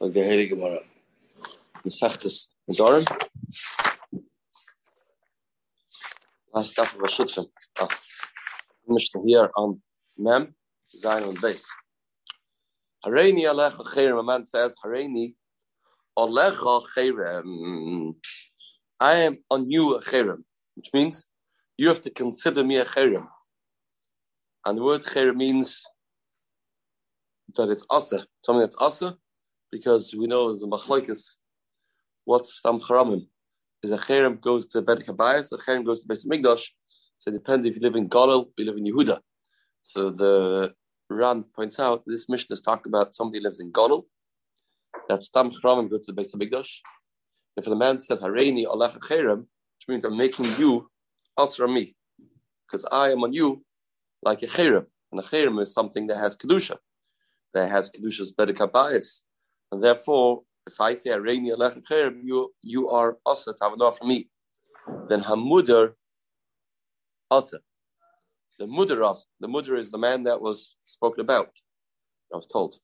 like the Heilige Gemara. Mesachtes Nedarim. Last stuff of a shutfim. Ah, Mishnah here on Mem, Zion on base. Hareini alecha cherem. Man says, Hareini alecha cherem. I am on you a cherem, which means you have to consider me a cherem. And the word cherem means that it's asa, something that's asa, because we know the machlokes. What's tam charamim? Is a cherem goes to Bet Kabayas, a cherem goes to Bet Migdash. So it depends if you live in Galil, you live in Yehuda. So the Ran points out this mission is talking about somebody lives in Galil. That's tam charamim go to the Bet Migdash. If the man says Hareini Alech cherem, which means I'm making you asra me, because I am on you like a cherem, and a cherem is something that has kedusha that has Kedusha's Bedeka bias. And therefore, if I say Areni Alechem Cherem, you you are Asa Tavanah for me. Then Hamuder also. The Mudar Asa. The Mudar is the man that was spoken about. I was told.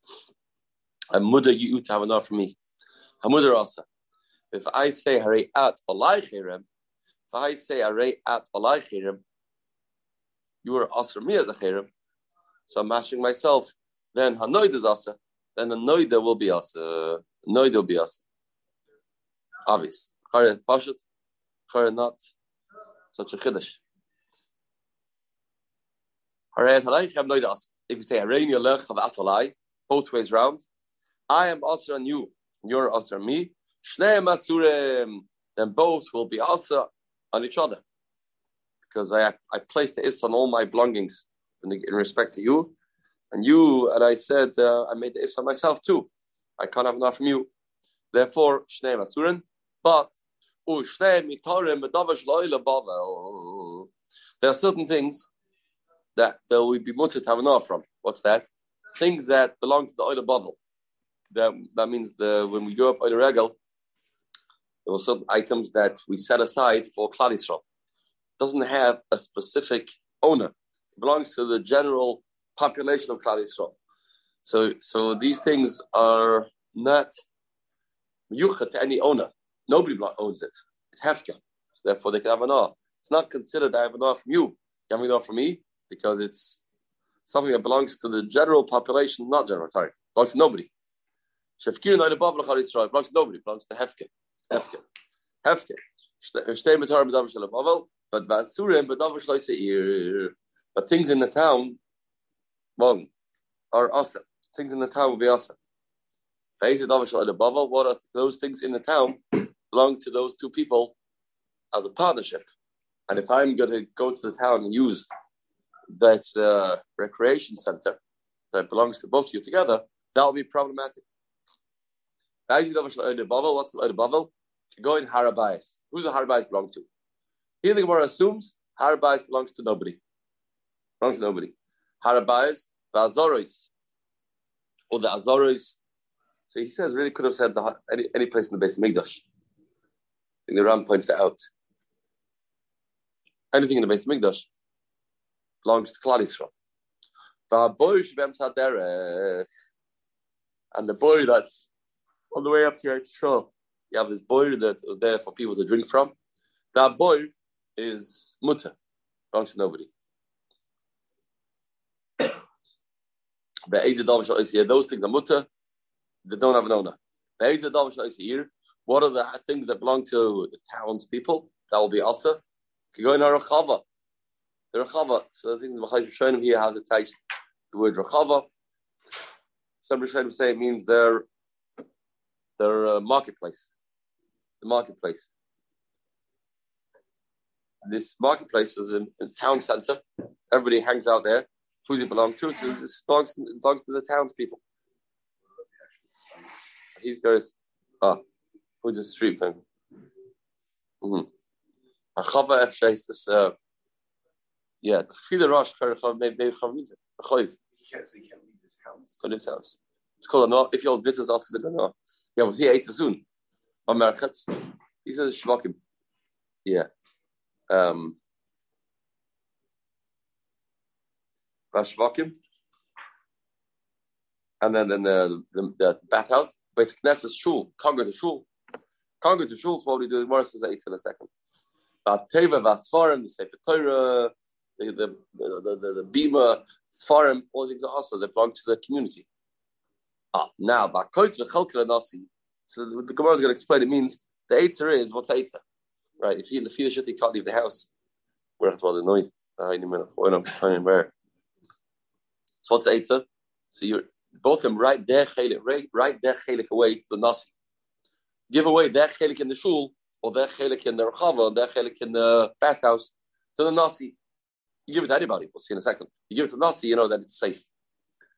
Hamuder you Tavanah for me. Hamuder also. If I say Hare at Alai Cherem, if I say Hare at Alai Cherem, you are Asa me as a Cherem. So I'm mashing myself then Hanoida is Asa, then the Noida will be Asa. Uh, Noida will be us. Obvious. Chare Pashut, Chare not such a Chiddush. If you say Hareini Alech of Atalai, both ways round, I am Asa on you, you're Asa on me. Shneim Asurim, then both will be Asa on each other. Because I I placed the Is on all my belongings in, the, in respect to you, and you, and I said, uh, I made the Issa myself too. I can't have enough from you. Therefore, Shnei Masurin. But, there are certain things that there will be mutter to have enough from. What's that? Things that belong to the oil bottle. That, that means the when we go up oil regal, there were certain items that we set aside for Klal. Doesn't have a specific owner. It belongs to the general population of Klal Yisrael. So, so these things are not yucha to any owner. Nobody owns it. It's hefka. So therefore, they can have an awe. It's not considered I have an awe from you. You have an awe from me because it's something that belongs to the general population, not general. Sorry, belongs to nobody. Shefkir no above Yisrael belongs to nobody. Belongs to. Hefka. Hefka. But but things in the town Are awesome. Things in the town will be awesome. What are those things in the town belong to those two people as a partnership? And if I'm going to go to the town and use that uh, recreation center that belongs to both of you together, that will be problematic. What's Bavel? To go in Harabais. Who's the Harabais belong to? Here the Gemara assumes Harabais belongs to nobody. Belongs to nobody. Harabais, the Azoros, or the Azoros. So he says, really could have said the, any, any place in the base of Migdash. Think the Ran points that out. Anything in the base of Migdash belongs to Klal Yisrael. And the boy that's on the way up to Eretz Yisrael, you have this boy that was there for people to drink from. That boy is mutter, belongs to nobody. Those things are mutter, they don't have an owner. What are the things that belong to the town's people? That will be Asa. Can go in a Rachava. The Rachava. So I think the showing here has attached the word Rachava. Some Rishonim say it means their their uh, marketplace. The marketplace. This marketplace is in, in town center. Everybody hangs out there. Who's it belong to? So it belongs, it belongs to the townspeople. He goes, ah, oh, who's the street man? Mm-hmm. F is this, uh, yeah, the Rosh, maybe Chav means it. Chav. He can't, he can't leave his house. Go his house. It's called a no. If your vitters after the no. Yeah, well, he ate soon. Americans. He says shvakim. Yeah. Um, Rashvakim, and then then the, the, the bathhouse, basic Knesset shul, congregate to shul. Congregate to shul, what we do, more says eight in a second. But Teva Vasfarim, the Sefer Torah, the, the, the, the, the Bima, Sfarim, all these are also, they belong to the community. Ah, now, Bakois V'chalkele Nasi, so the, the Gemara is going to explain, it means the Eitzer is, what's Eitzer? Right, if you, if should, you can't leave the house, we're going to know where. So what's the Eitzer? So you're both of them right there, right, right there, chelik away to the nasi. Give away their chelik in the shul, or their chelik in the rechava, or their chelik in the bathhouse to the nasi. You give it to anybody. We'll see in a second. You give it to the nasi, you know that it's safe.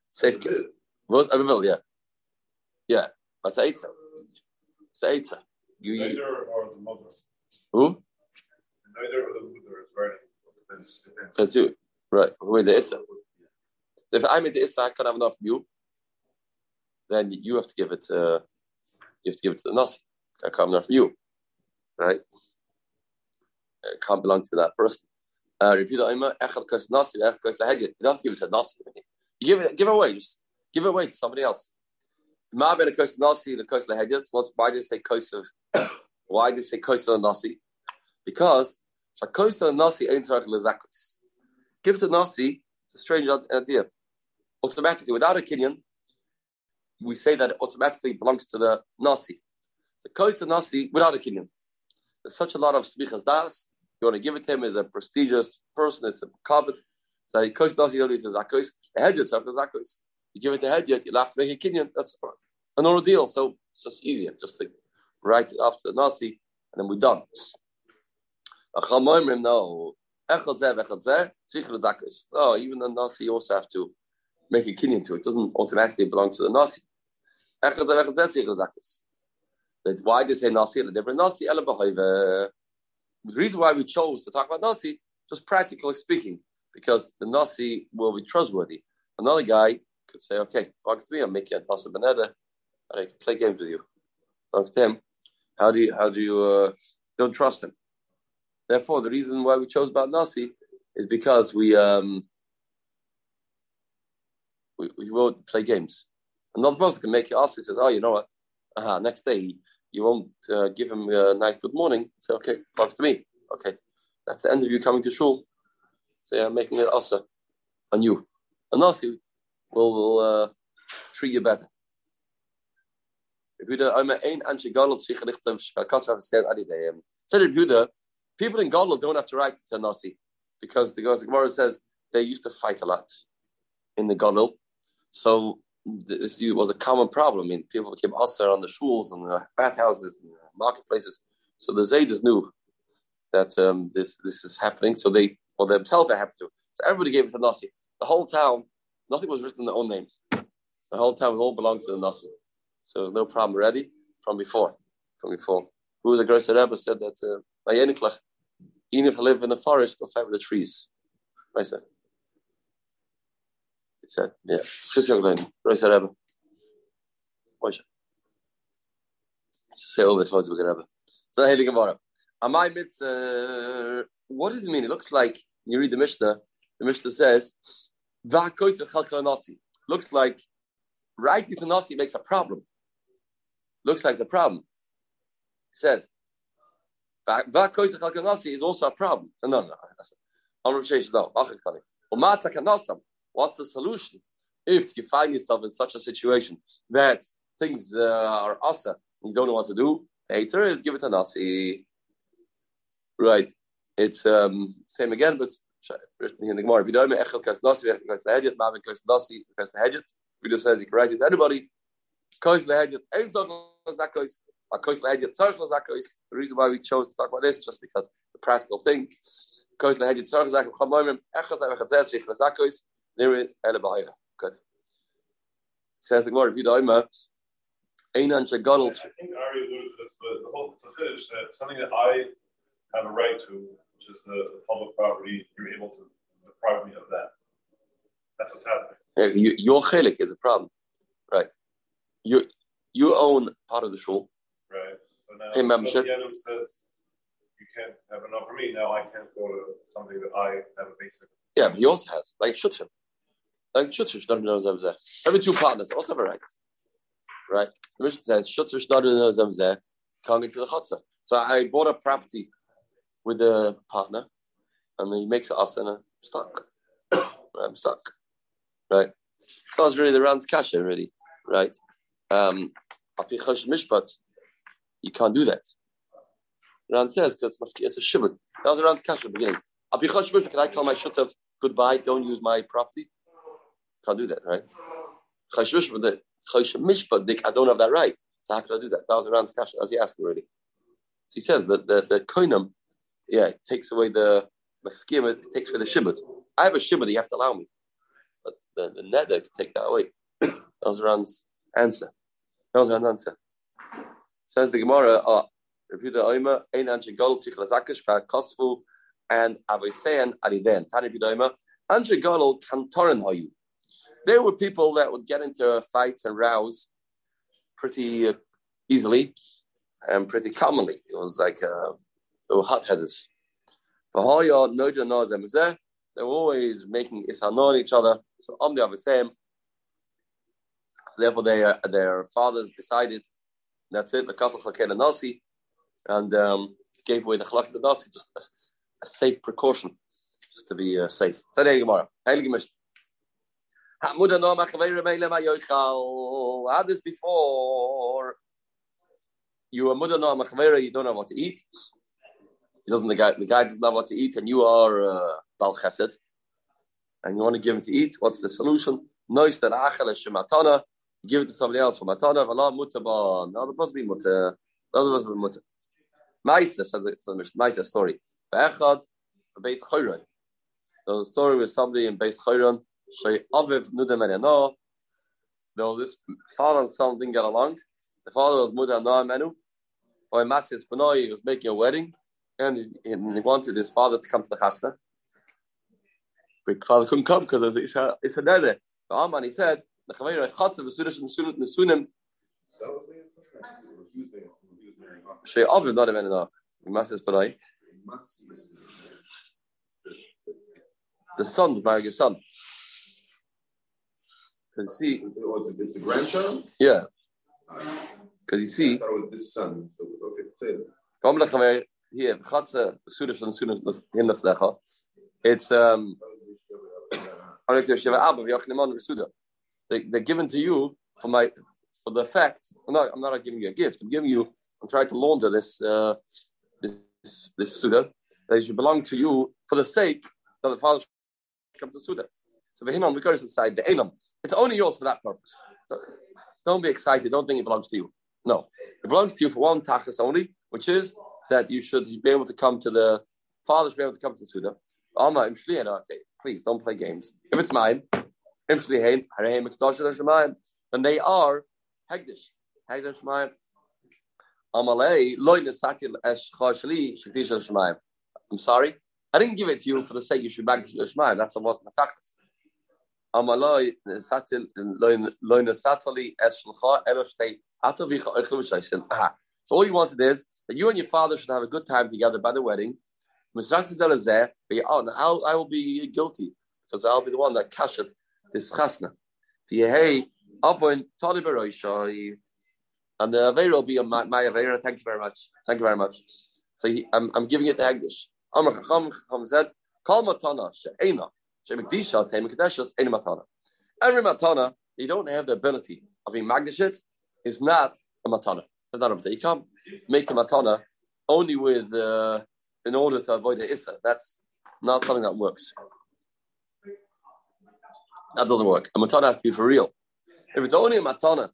Safe. Yeah, yeah. That's eitza. It's eitza. You, Neither or the mother. Who? Neither or the mother is right. Depends. Depends. That's you. Right. Wait, the issa. So if I'm in the issa, I can't have enough from you then you have to give it to you have to give it to the nasi. It can't come from you, right? It can't belong to that person. Uh, repeat the nasi, You don't have to give it to nasi. You give it, give it away. Just give it away to somebody else. Ma ben kos nasi the kos. Why do you say kos of? Why do you say kos of nasi? Because kos of nasi ain't lezakos. Give it to nasi. It's a strange idea. Automatically, without a kinyan, we say that it automatically belongs to the Nasi. The Koisa Nasi without a kinyan. There's such a lot of smichas das. You want to give it to him as a prestigious person, it's a covet. So Koisa Nasi, you don't need to zakos. A head the zakos. You give it to head yet, you'll have to make a kinyan. That's an ordeal. So it's just easier. Just like write it after the Nasi, and then we're done. No, no, oh, even the Nasi also have to make a kinyan to it. It doesn't automatically belong to the Nasi. But why did they say Nasi Nasi? The reason why we chose to talk about Nasi, just practically speaking, because the Nasi will be trustworthy. Another guy could say, okay, talk to me, I'll make you a Nasi Beneda, and I can play games with you. Talk to him. How do you, how do you, uh, don't trust him? Therefore, the reason why we chose about Nasi is because we, um, we, we won't play games. Another person can make you ask. He says, "Oh, you know what? Uh, next day you won't uh, give him a nice good morning." Say, "Okay, talks to me." Okay, That's the end of you coming to shul, say, "I'm making it also on you." And also, will will uh, treat you better. People in Gadol don't have to write to Nasi because the Gemara says they used to fight a lot in the Gadol. So this was a common problem. I mean, people became usher on the shuls and the bathhouses and the marketplaces. So the Zaydis knew that um, this this is happening. So they, or themselves, they happened to. So everybody gave it to the Nasi. The whole town, nothing was written in their own name. The whole town all belonged to the Nasi. So no problem already from before. From before. Who was the Gross Rebbe said that uh, even if I live in the forest or fight with the trees. Right, sir. He said, yeah. The. So, hey, Gemara. Amai mitzvah, uh, what does it mean? It looks like, you read the Mishnah, the Mishnah says, Looks like to Nasi makes a problem. Looks like it's a problem. It says, is also a problem. No, no, no. What's the solution? If you find yourself in such a situation that things uh, are asa and you don't know what to do, the hater is give it a nasi. Right. It's um, same again, but written in the Gemara. Vidome echel kas nasi, echel kas lehedjet, mavin kas nasi, kas lehedjet. Video says it to anybody. Kos lehedjet, ein zon zakos, a kos lehedjet, tzarech zakos. The reason why we chose to talk about this just because the practical thing. Kos lehedjet, tzarech zakos, chamoyim, echel echel Niri Elabaya. Good. Says the Gemara, Vidaima, Einan Shagadol. I think Ari alluded to this, but the whole finish that something that I have a right to, which is the, public property, you're able to deprive me of that. That's what's happening. Yeah, you, your chelik is a problem, right? You you own part of the shul. Right. So now pay membership. The says you can't have enough for me. Now I can't go to something that I have a basic. Yeah, but he also has like Shutzim. Like the Shutzim, every two partners also have a right. right? The mission says, Shutzer Shnadu Zemzeh, can't get to the Chatzah. So I bought a property with a partner, and he makes it us, and I'm stuck. I'm stuck. Right? So it's really the Ran's Kasha, really. Right? Um, Mishpat, you can't do that. Ran says, because it's a shibud. That was Ran's Kasha at the beginning. Can I tell my shutav goodbye, don't use my property? Can't do that, right? I don't have that right. So how could I do that? That was Ran's Kasha, as he asked already. So he says that the, the koinam, yeah, it takes away the mafkim, it takes away the shibud. I have a shibud, you have to allow me. But the, the nether could take that away. that was Ran's answer. That was Ran's answer. Says the Gemara, uh, Reputa Oima, Ein Anche Gol, Sichel Azakish, Kosfu, and Avisean Ariden. Tani Bidoima, Anche Gol, Kantorin Hoyu. There were people that would get into fights and rows pretty uh, easily and pretty commonly. It was like uh, they were hot headers. They were always making ishanon on each other. So on the other same. Therefore, their their fathers decided that's it. The castle Chalken Nasi, and um, gave away the Chalak the Nasi just a, a, safe precaution, just to be uh, safe. Had this before you are muda no machvera, you don't know what to eat. He doesn't the guy the guy doesn't know what to eat, and you are uh, bal chesed, and you want to give him to eat. What's the solution? Nois that achel shematana, give it to somebody else for matana. Vala mutaban. Now the to be muta. The other to be muta. Maisa said the Maisa story. Beis chayron. There was a story with somebody in beis chayron. Shay aviv There was this father and son didn't get along. The father was muda no menu or Masis Benoi was making a wedding and he, and he, wanted his father to come to the chasna. But father couldn't come because it's a it's a neder. The Aman he said the Chavayra Chatzav V'Sudash Nesunut Nesunim. Shei Aviv not even enough. Masis Benoi. The son married his son. Because see, it's a grandchild. Yeah, because you see, this son. Hier, gatse sudas van sudas in de vlegel. It's um. They, they're given to you for my for the fact. I'm not. I'm not giving you a gift. I'm giving you. I'm trying to launder this uh, this this suda that should belong to you for the sake that the father come to suda. So the goes inside the enam. It's only yours for that purpose. So don't be excited. Don't think it belongs to you. No, it belongs to you for one tachlis only, which is that you should be able to come to the father should be able to come to the Suda. Okay, please don't play games. If it's mine, then they are hegdish. Hegdish mine. I'm sorry. I didn't give it to you for the sake you should back to Shemaim. That's the most matachas. Elosh so all you wanted is that you and your father should have a good time together by the wedding. Oh, I'll, I will be guilty because I'll be the one that kashet this chasna. And the Avera will be my, my Avera. Thank you very much. Thank you very much. So he, I'm, I'm giving it to Hagdish. Ena matana. Every matana, you don't have the ability of being magnishit, is not a matana. It's not a matana. You can't make a matana only with uh, in order to avoid the issa. That's not something that works. That doesn't work. A matana has to be for real. If it's only a matana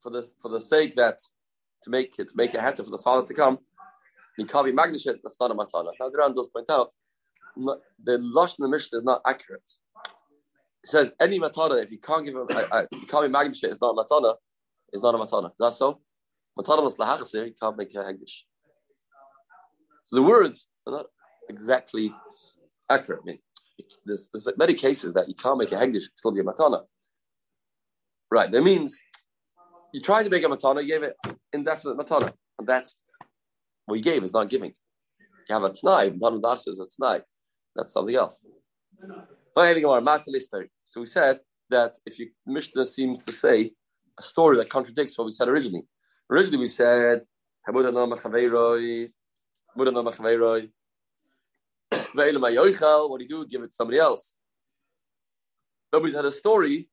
for the for the sake that to make it to make a hatter for the father to come, you can't be magnishit. That's not a matana. Now the does point out the lush in the Mishnah is not accurate. It says any matana if you can't give him, you can't be magnishit. It's not a matana It's not a matana. Is that so? Matana was lahachsir, you can't make a hagdish. So the words are not exactly accurate. I mean, there's, there's many cases that you can't make a hagdish, still be a matana. Right, that means you tried to make a matana, you gave it indefinite matana. And that's what you gave is not giving. You have a t'nai, matana is a t'nai. That's something else. So we said that if you Mishnah seems to say a story that contradicts what we said originally. Originally, we said, what do you do? Give it to somebody else. Then we had a story,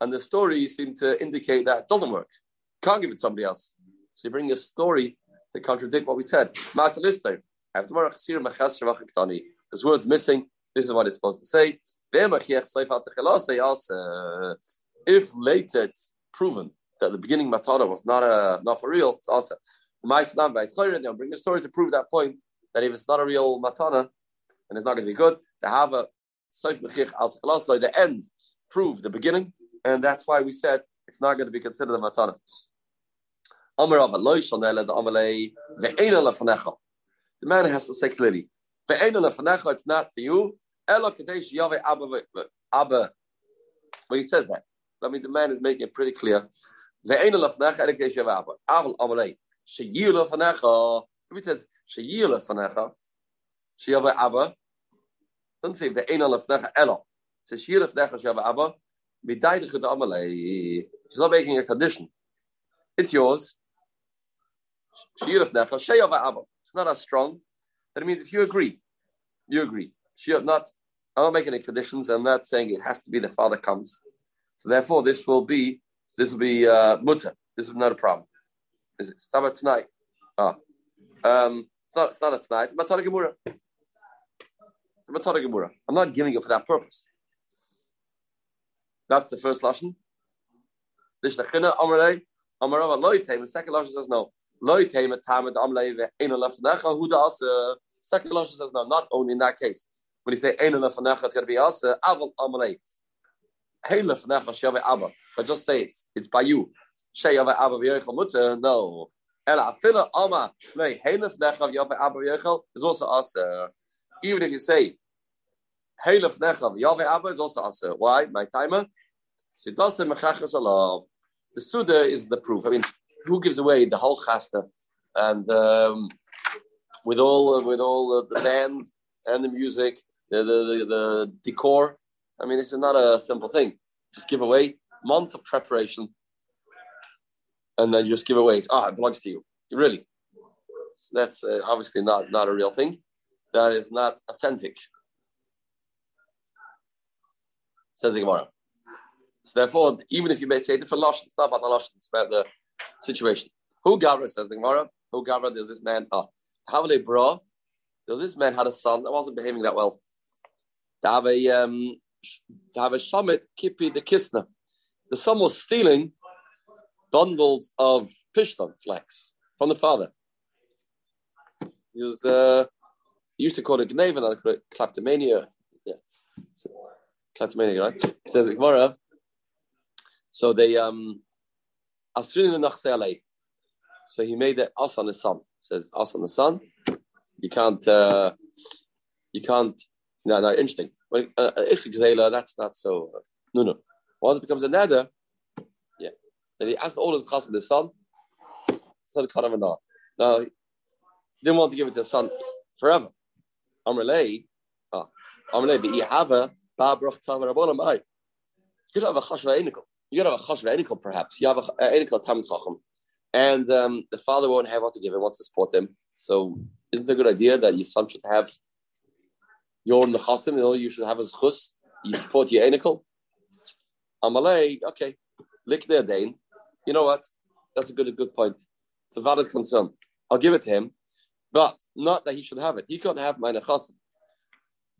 and the story seemed to indicate that it doesn't work. Can't give it to somebody else. So you bring a story to contradict what we said. This word's missing. This is what it's supposed to say. If later it's proven that the beginning matana was not a not for real, it's also they'll bring a story to prove that point that if it's not a real matana and it's not going to be good, to have a the end prove the beginning, and that's why we said it's not going to be considered a matana. The man has to say clearly, it's not for you. When he says that, I mean, the man is making it pretty clear. Says, doesn't say lefnecha elo. It says the. She's not making a condition. It's yours. It's not as strong. That means if you agree, you agree. Shir not. I'm not making any conditions. I'm not saying it has to be the father comes. So therefore, this will be this will be uh, mutter. This is not a problem. Is it? Stop tonight. Ah. Um, it's not, it's not a tonight. It's Matana Gemura. I'm not giving it for that purpose. That's the first lashon. The second lashon says no. Second lashon says no. Not only in that case. When you say ein lefanecha, it's going to be asa aval amalei. Hey lefanecha shave abba. But just say it's it's by you. Shey yave abba v'yochel mutter. No. Ela afila ama lei hey lefanecha yave abba v'yochel is also asa. Even if you say Halef Nechav, yave Abba is also Asa. Why? My timer? Sidasa Mechachas Alav. The Suda is the proof. I mean, who gives away the whole chasta and um, with all with all the band and the music, the, the, the, the decor. I mean, this is not a simple thing. Just give away months of preparation, and then just give away. Ah, it belongs to you. Really, so that's uh, obviously not not a real thing. That is not authentic. Says the Gemara. So therefore, even if you may say different lashon, it's not about the lashon; it's about the situation. Who Gavra says the Gemara? Who Gavra? This man. Oh, Havale Bra. There's this man had a son that wasn't behaving that well. To have a um, to have a kipi the kisna. The son was stealing bundles of pishtan flax from the father. He was uh, he used to call it gneva, not kleptomania. Yeah. So, kleptomania, right? He says Gemara. So they um so he made it us on his son. Says us on the son. You can't uh you can't no no interesting. When uh, uh that's not so uh, no no. Once it becomes a nether, yeah. Then he asked all of the of the son. Son cut him not. No, he didn't want to give it to the son forever. Amrlei, ah, Amrlei, but you have a Babrach Tamarabonamai. You could have a chashva enikel. You could have a chashva enikel, perhaps. You have a enikel tamid chacham, and um, the father won't have what to give him, wants to support him. So, isn't it a good idea that your son should have your nechasim? You know, you should have a chus. You support your enikel. Amalei, okay, lick their dain. You know what? That's a good, a good point. It's a valid concern. I'll give it to him, but not that he should have it. He can't have my nechasim.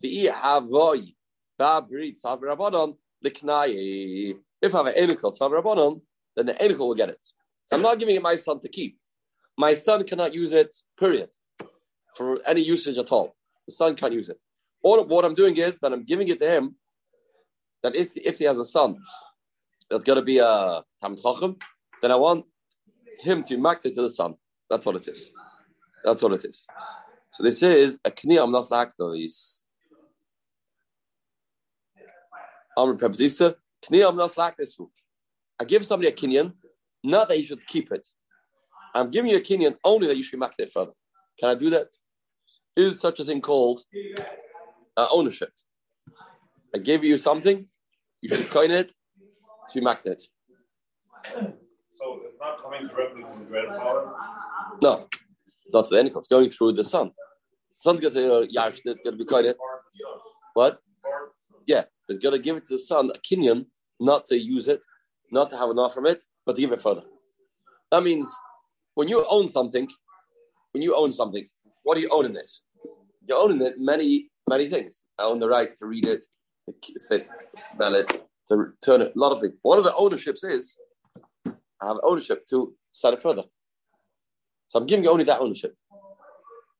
If I have an rabbanon, then the enikel will get it. So I'm not giving it my son to keep. My son cannot use it. Period. For any usage at all, the son can't use it. All what I'm doing is that I'm giving it to him. That if, if he has a son that's going to be a tam chacham, then I want him to mark it to the son. That's what it is. That's what it is. So this is a kniyam not like those. I give somebody a kinyan, not that you should keep it. I'm giving you a kinyan only that you should be makted further. Can I do that? Is such a thing called uh, ownership? I gave you something, you should coin it to be makted. So it's not coming directly from the grandfather? No, not to the end. It's going through the son. Son's going to uh, yash, going to be quite What? Yeah, he's going to give it to the son a kinyan, not to use it, not to have enough from it, but to give it further. That means when you own something, when you own something, what do you own in it? You own in it many, many things. I own the right to read it, to kiss it, to smell it, to turn it, a lot of things. One of the ownerships is I have ownership to sell it further. So I'm giving you only that ownership.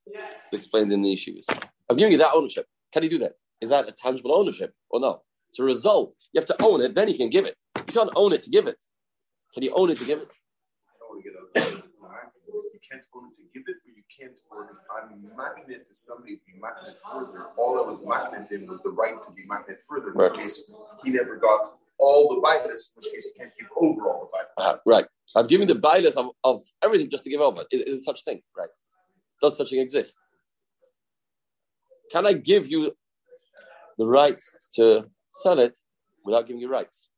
It explains in the issues. I'm giving you that ownership. Can you do that? Is that a tangible ownership or no? It's a result. You have to own it, then you can give it. You can't own it to give it. Can you own it to give it? I don't You can't own it to give it, but you can't own it. I'm magnet to somebody to be magnet further. All I was magnet in was the right to be magnet further. In Right. case he never got all the bias, in which case he can't give over all the bias. Uh, right. I'm giving the bias of, of everything just to give over. Is, is such a thing? Right. Does such thing exist? Can I give you the right to sell it without giving you rights?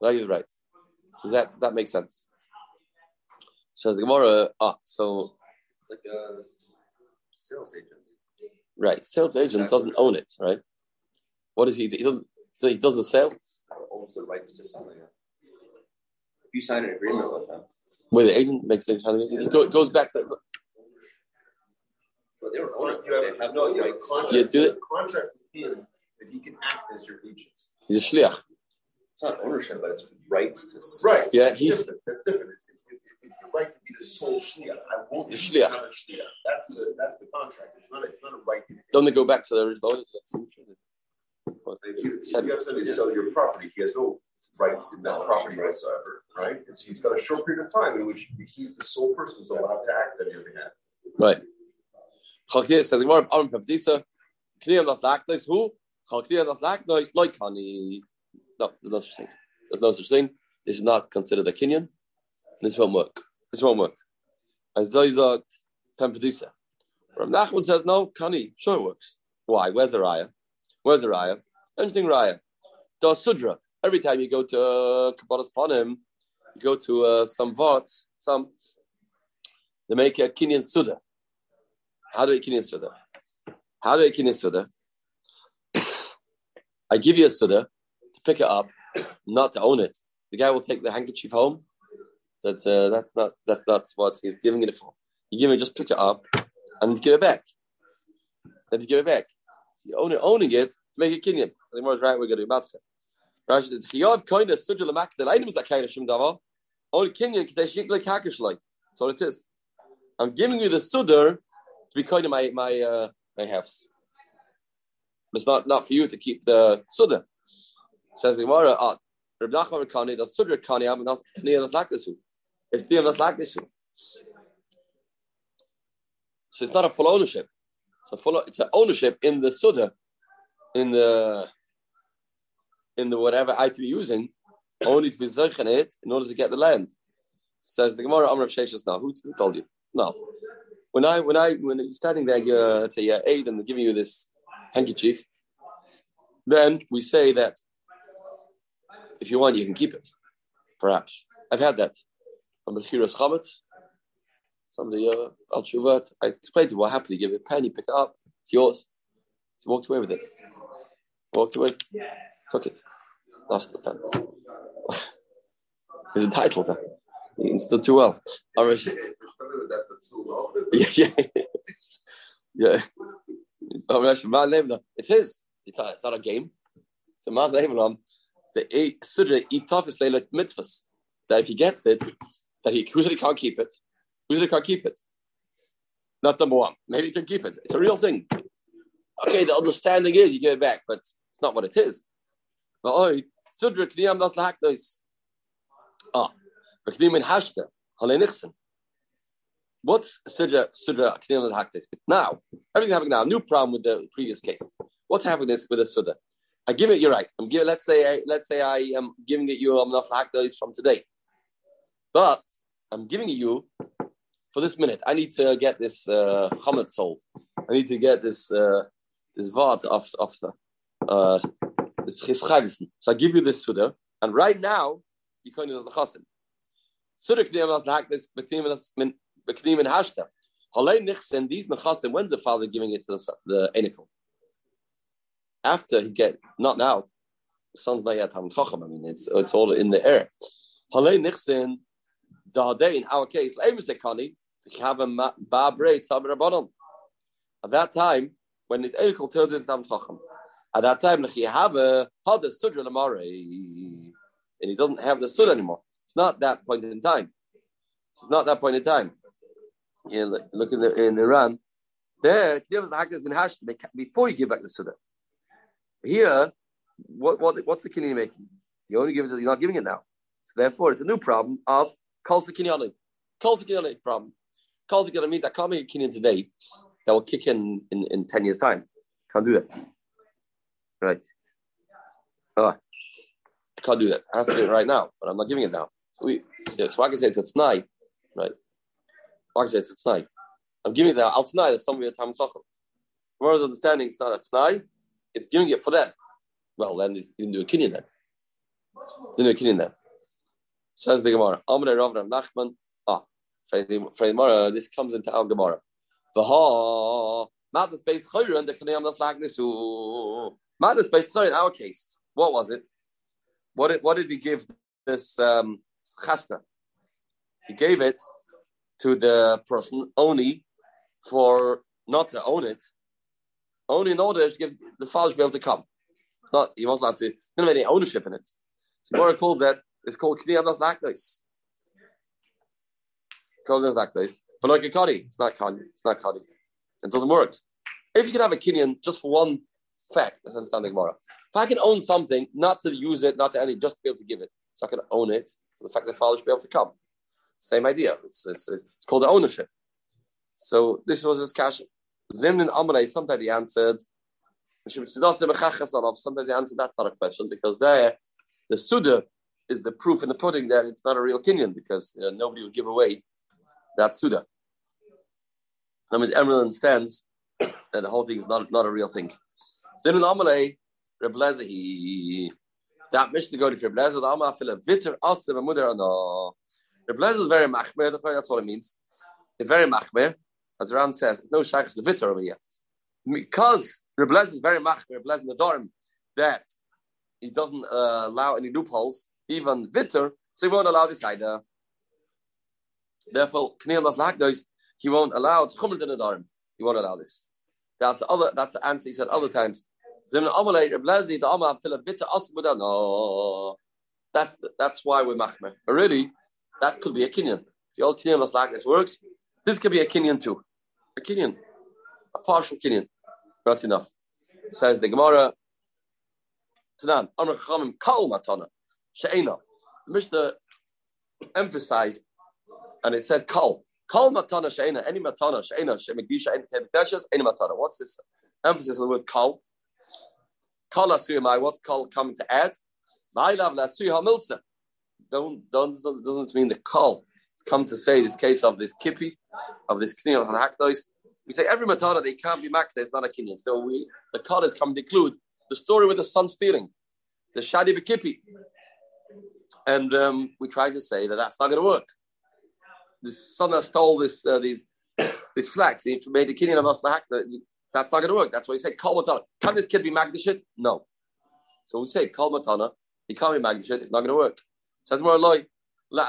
Without giving you rights. Does that does that make sense? So the Gemara, ah, so Like a sales agent. right, sales agent doesn't own it, right? What is he? He doesn't. He doesn't sell owns the rights to selling it. If you sign an agreement with them, with the agent makes things. It go- goes back to but they don't own it. You have, have no, no you rights. contract, You do it- contract with him that he can act as your agent. he's a shliach. It's not ownership, but it's rights to. Right. Yeah, That's he's- different. That's different. It's, it's, it's, it's the right to be the sole shliach. I won't be shliach. another shliach. That's the that's the contract. It's not it's not a right. Don't they go back to the original? owners? If you, if you have somebody sell your property, he has no rights in that property whatsoever, right? It's, he's got a short period of time in which he's the sole person who's allowed to act on your behalf. Right. Chalkir says the Gemara Aram Peptisa. Kniyam das Laknois who? Chalkir das Laknois loikani. No, there's no such thing. There's no such thing. This is not considered a kinyan. This won't work. This won't work. As Zoizot Pempedisa. Rav Nachman says no, Kani. Sure it works. Why? Where's the raya? Where's the raya? Interesting raya. Das Sudra. Every time you go to uh, Kabbalas Panim, you go to uh, some vots, some they make a kinyan suda. How do I kinyan suda? How do I kinyan suda? I give you a suda to pick it up, not to own it. The guy will take the handkerchief home. That uh, that's not that's not what he's giving it for. You give it, just pick it up and give it back. Then you give it back. So you own it, owning it to make it kinyan. The more is right. We're going to do matcha. Rashi said, "Chiyav koina suda lemak the item is a kind of shim davar. Only kinyan k'tei shik like. That's all it is. I'm giving you the sudar to be kind of my my uh, my house. It's not not for you to keep the sudar. Says Gemara, ah, Reb Nachman. So it's not a full ownership. It's a full. It's an ownership in the sudar, in the in the whatever item you're using, only to be zeichen it in order to get the land. Says the Gemara, Amr of Sheshas now. Who, who told you? No. When I when I when you're standing there, you're let's say you're aid and they're giving you this handkerchief, then we say that if you want, you can keep it. Perhaps I've had that. On Melchiras Chametz, somebody uh, Al Shuvat. I explained to him what happened. He gave it a pen, you pick it up, it's yours. He walked away with it. Walked away, took it, lost the pen. He's entitled. Then. He understood too well. Right. Yeah, yeah, yeah. It's his. It's not, a game. So name them. The sudra itafis leila mitzvahs. That if he gets it, that he said can't keep it? Said can't keep it? Not number one. Maybe he can keep it. It's a real thing. Okay, the understanding is you give it back, but it's not what it is. But oh, sudra kniyam das lahaknois. Ah, but kniyam in hashta halenichsen. What's Sidra Sidra Knil Haktis? Now, everything's happening now. New problem with the previous case. What's happening with the Suda? I give it, you're right. I'm giving let's say I let's say I am giving it you I'm not Haktis from today. But I'm giving it you for this minute. I need to get this uh sold. I need to get this uh this Vart of of the uh this. So I give you this Suda, and right now you can't use the chasim. Suda k'niyam as lahaknis b'kniyam in hashta. Halei nichsen, these nechasim, when's the father giving it to the, the enikel? After he get, not now, the son's not yet chacham, I mean, it's, it's all in the air. Halei nichsen, day in our case, leimusekani, have a babre tzabra bottom. At that time, when it's enikel tells it tam chacham. At that time, have a had the sudra lamare, and he doesn't have the sud anymore. It's not that point in time. It's not that point in time. You know, look in, the, in Iran. There, before you give back the suda. Here, what, what what's the kinyan making? You only give it. You're not giving it now. So therefore, it's a new problem of kol kinyan. Kol kinyan problem. Kol kinyan means I can't make a kinyan today that will kick in, in in ten years time. Can't do that. Right. Oh, I can't do that. I have to do it right now, but I'm not giving it now. So we, yeah, so I can say it's a tnai, right? I can say it's a tnai. I'm giving it now. I'll tnai that somebody at time tzachel. Tomorrow's understanding it's not a tnai, it's giving it for them. Well, then you can do a kinyan then. You do a kinyan then. Says the Gemara. Amr Rav Rav Nachman. Ah, Gemara. This comes into our Gemara. Vaha. Madness based chayron the kanayam das lagnisu. Madness based chayron. In our case, what was it? What did, what did he give this um, chasna? He gave it to the person only for not to own it, only in order to give the father to be able to come. Not he wasn't allowed to. Didn't have any ownership in it. So Mora calls that it's called kniyam das laknos. Called das laknos, but like a kadi, it's not kadi. It's not kadi. It doesn't work. If you can have a kinyan just for one fact, that's understanding Gemara. If I can own something, not to use it, not to any, just to be able to give it, so I can own it for the fact that father should be able to come. Same idea. It's it's, it's called the ownership. So this was his cash. Zimnin Amalei, sometimes he answered, sometimes he answered that's not a question because there, the Suda is the proof in the pudding that it's not a real kinyan because uh, nobody would give away that Suda. I mean, everyone understands that the whole thing is not, not a real thing. Zimnin Amalei, Reblezahi, that Mishnah go to Reblezahi, the Amal feel a vitter asim a mother no. Reblezahi is very machmer, that's what it means. It's very machmer as Ran says, it's no shaykhs the vitter over here. Because Reblez is very machmer, Reblez Nadorim, that he doesn't uh, allow any loopholes, even vitter, so he won't allow this either. Therefore, Kneel das Lagdois, he won't allow it. Chumel Nadorim, he won't allow this. That's the other. That's the answer he said other times. The. No, that's that's why we're machmer. Already, that could be a kinyan. The old kinyan was like this works, this could be a kinyan too a kinyan, a partial kinyan, not enough. Says the Gemara, Tanan, Amr Chamim Kal Matana, She'ena. The Mishnah emphasized, and it said Kal. Kal Matana She'ena, any Matana, She'ena, She'mekdisha, any Tebeteshes, any Matana. What's this emphasis on the word Kal? Kal Asuyamai, what's Kal coming to add? Ma'ilav Lasuy HaMilsa. Don't, don't, doesn't mean the Kal. Come to say this case of this kippy, of this kinyan on hakdois. We say every matana they can't be makta it's not a kinyan. So we the has come to include the story with the son stealing, the shadi bekipi, and um, we try to say that that's not going to work. The son that stole this uh, these this flax, he made the kinyan of us the hakdois. That's not going to work. That's why we say kol matana. Can this kid be magdashit? No. So we say kol matana. He can't be magdashit. It's not going to work. Says more loy. No,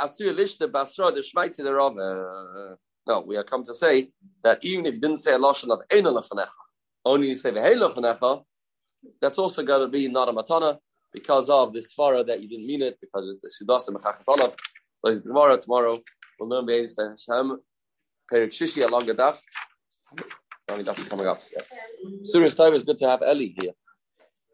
uh, we are come to say that even if you didn't say a lashon of Eina Lefanecha, only you say Vehei Lefanecha, that's also going to be not a matana because of this svara that you didn't mean it, because it's a Shidasa Mechachas Olav. So it's tomorrow, tomorrow, we'll learn Be'ez Hashem, Perik Shishi along the daf. Along the daf coming up. Yeah. Surah Tov is good to have Eli here.